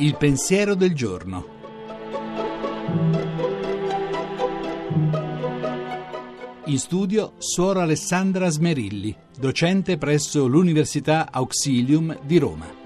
Il pensiero del giorno. In studio Suora Alessandra Smerilli, docente presso l'Università Auxilium di Roma.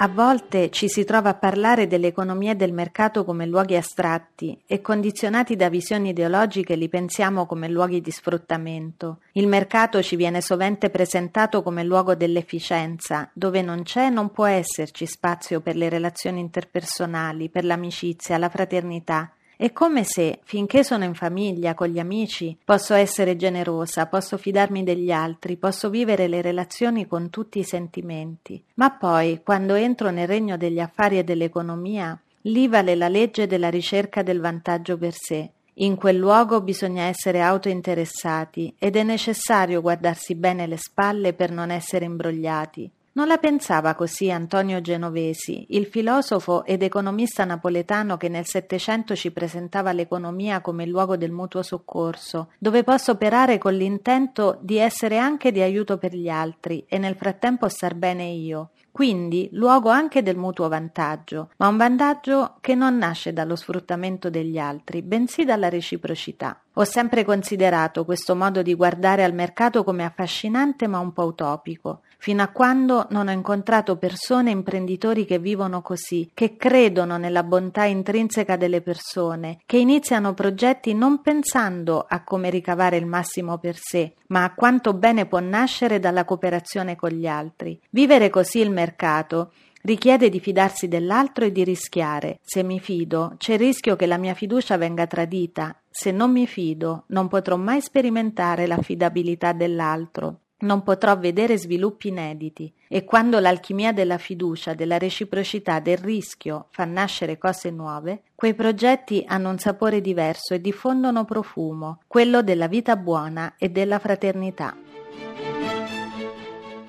A volte ci si trova a parlare dell'economia e del mercato come luoghi astratti e condizionati da visioni ideologiche li pensiamo come luoghi di sfruttamento. Il mercato ci viene sovente presentato come luogo dell'efficienza, dove non c'è e non può esserci spazio per le relazioni interpersonali, per l'amicizia, la fraternità, è come se, finché sono in famiglia, con gli amici, posso essere generosa, posso fidarmi degli altri, posso vivere le relazioni con tutti i sentimenti. Ma poi, quando entro nel regno degli affari e dell'economia, lì vale la legge della ricerca del vantaggio per sé. In quel luogo bisogna essere autointeressati ed è necessario guardarsi bene le spalle per non essere imbrogliati. Non la pensava così Antonio Genovesi, il filosofo ed economista napoletano che nel Settecento ci presentava l'economia come luogo del mutuo soccorso, dove posso operare con l'intento di essere anche di aiuto per gli altri e nel frattempo star bene io. Quindi luogo anche del mutuo vantaggio, ma un vantaggio che non nasce dallo sfruttamento degli altri, bensì dalla reciprocità. Ho sempre considerato questo modo di guardare al mercato come affascinante ma un po' utopico fino a quando non ho incontrato persone e imprenditori che vivono così, che credono nella bontà intrinseca delle persone, che iniziano progetti non pensando a come ricavare il massimo per sé, ma a quanto bene può nascere dalla cooperazione con gli altri. Vivere così il mercato richiede di fidarsi dell'altro e di rischiare. Se mi fido, c'è il rischio che la mia fiducia venga tradita. Se non mi fido, non potrò mai sperimentare l'affidabilità dell'altro non potrò vedere sviluppi inediti e quando l'alchimia della fiducia, della reciprocità, del rischio fa nascere cose nuove, quei progetti hanno un sapore diverso e diffondono profumo, quello della vita buona e della fraternità.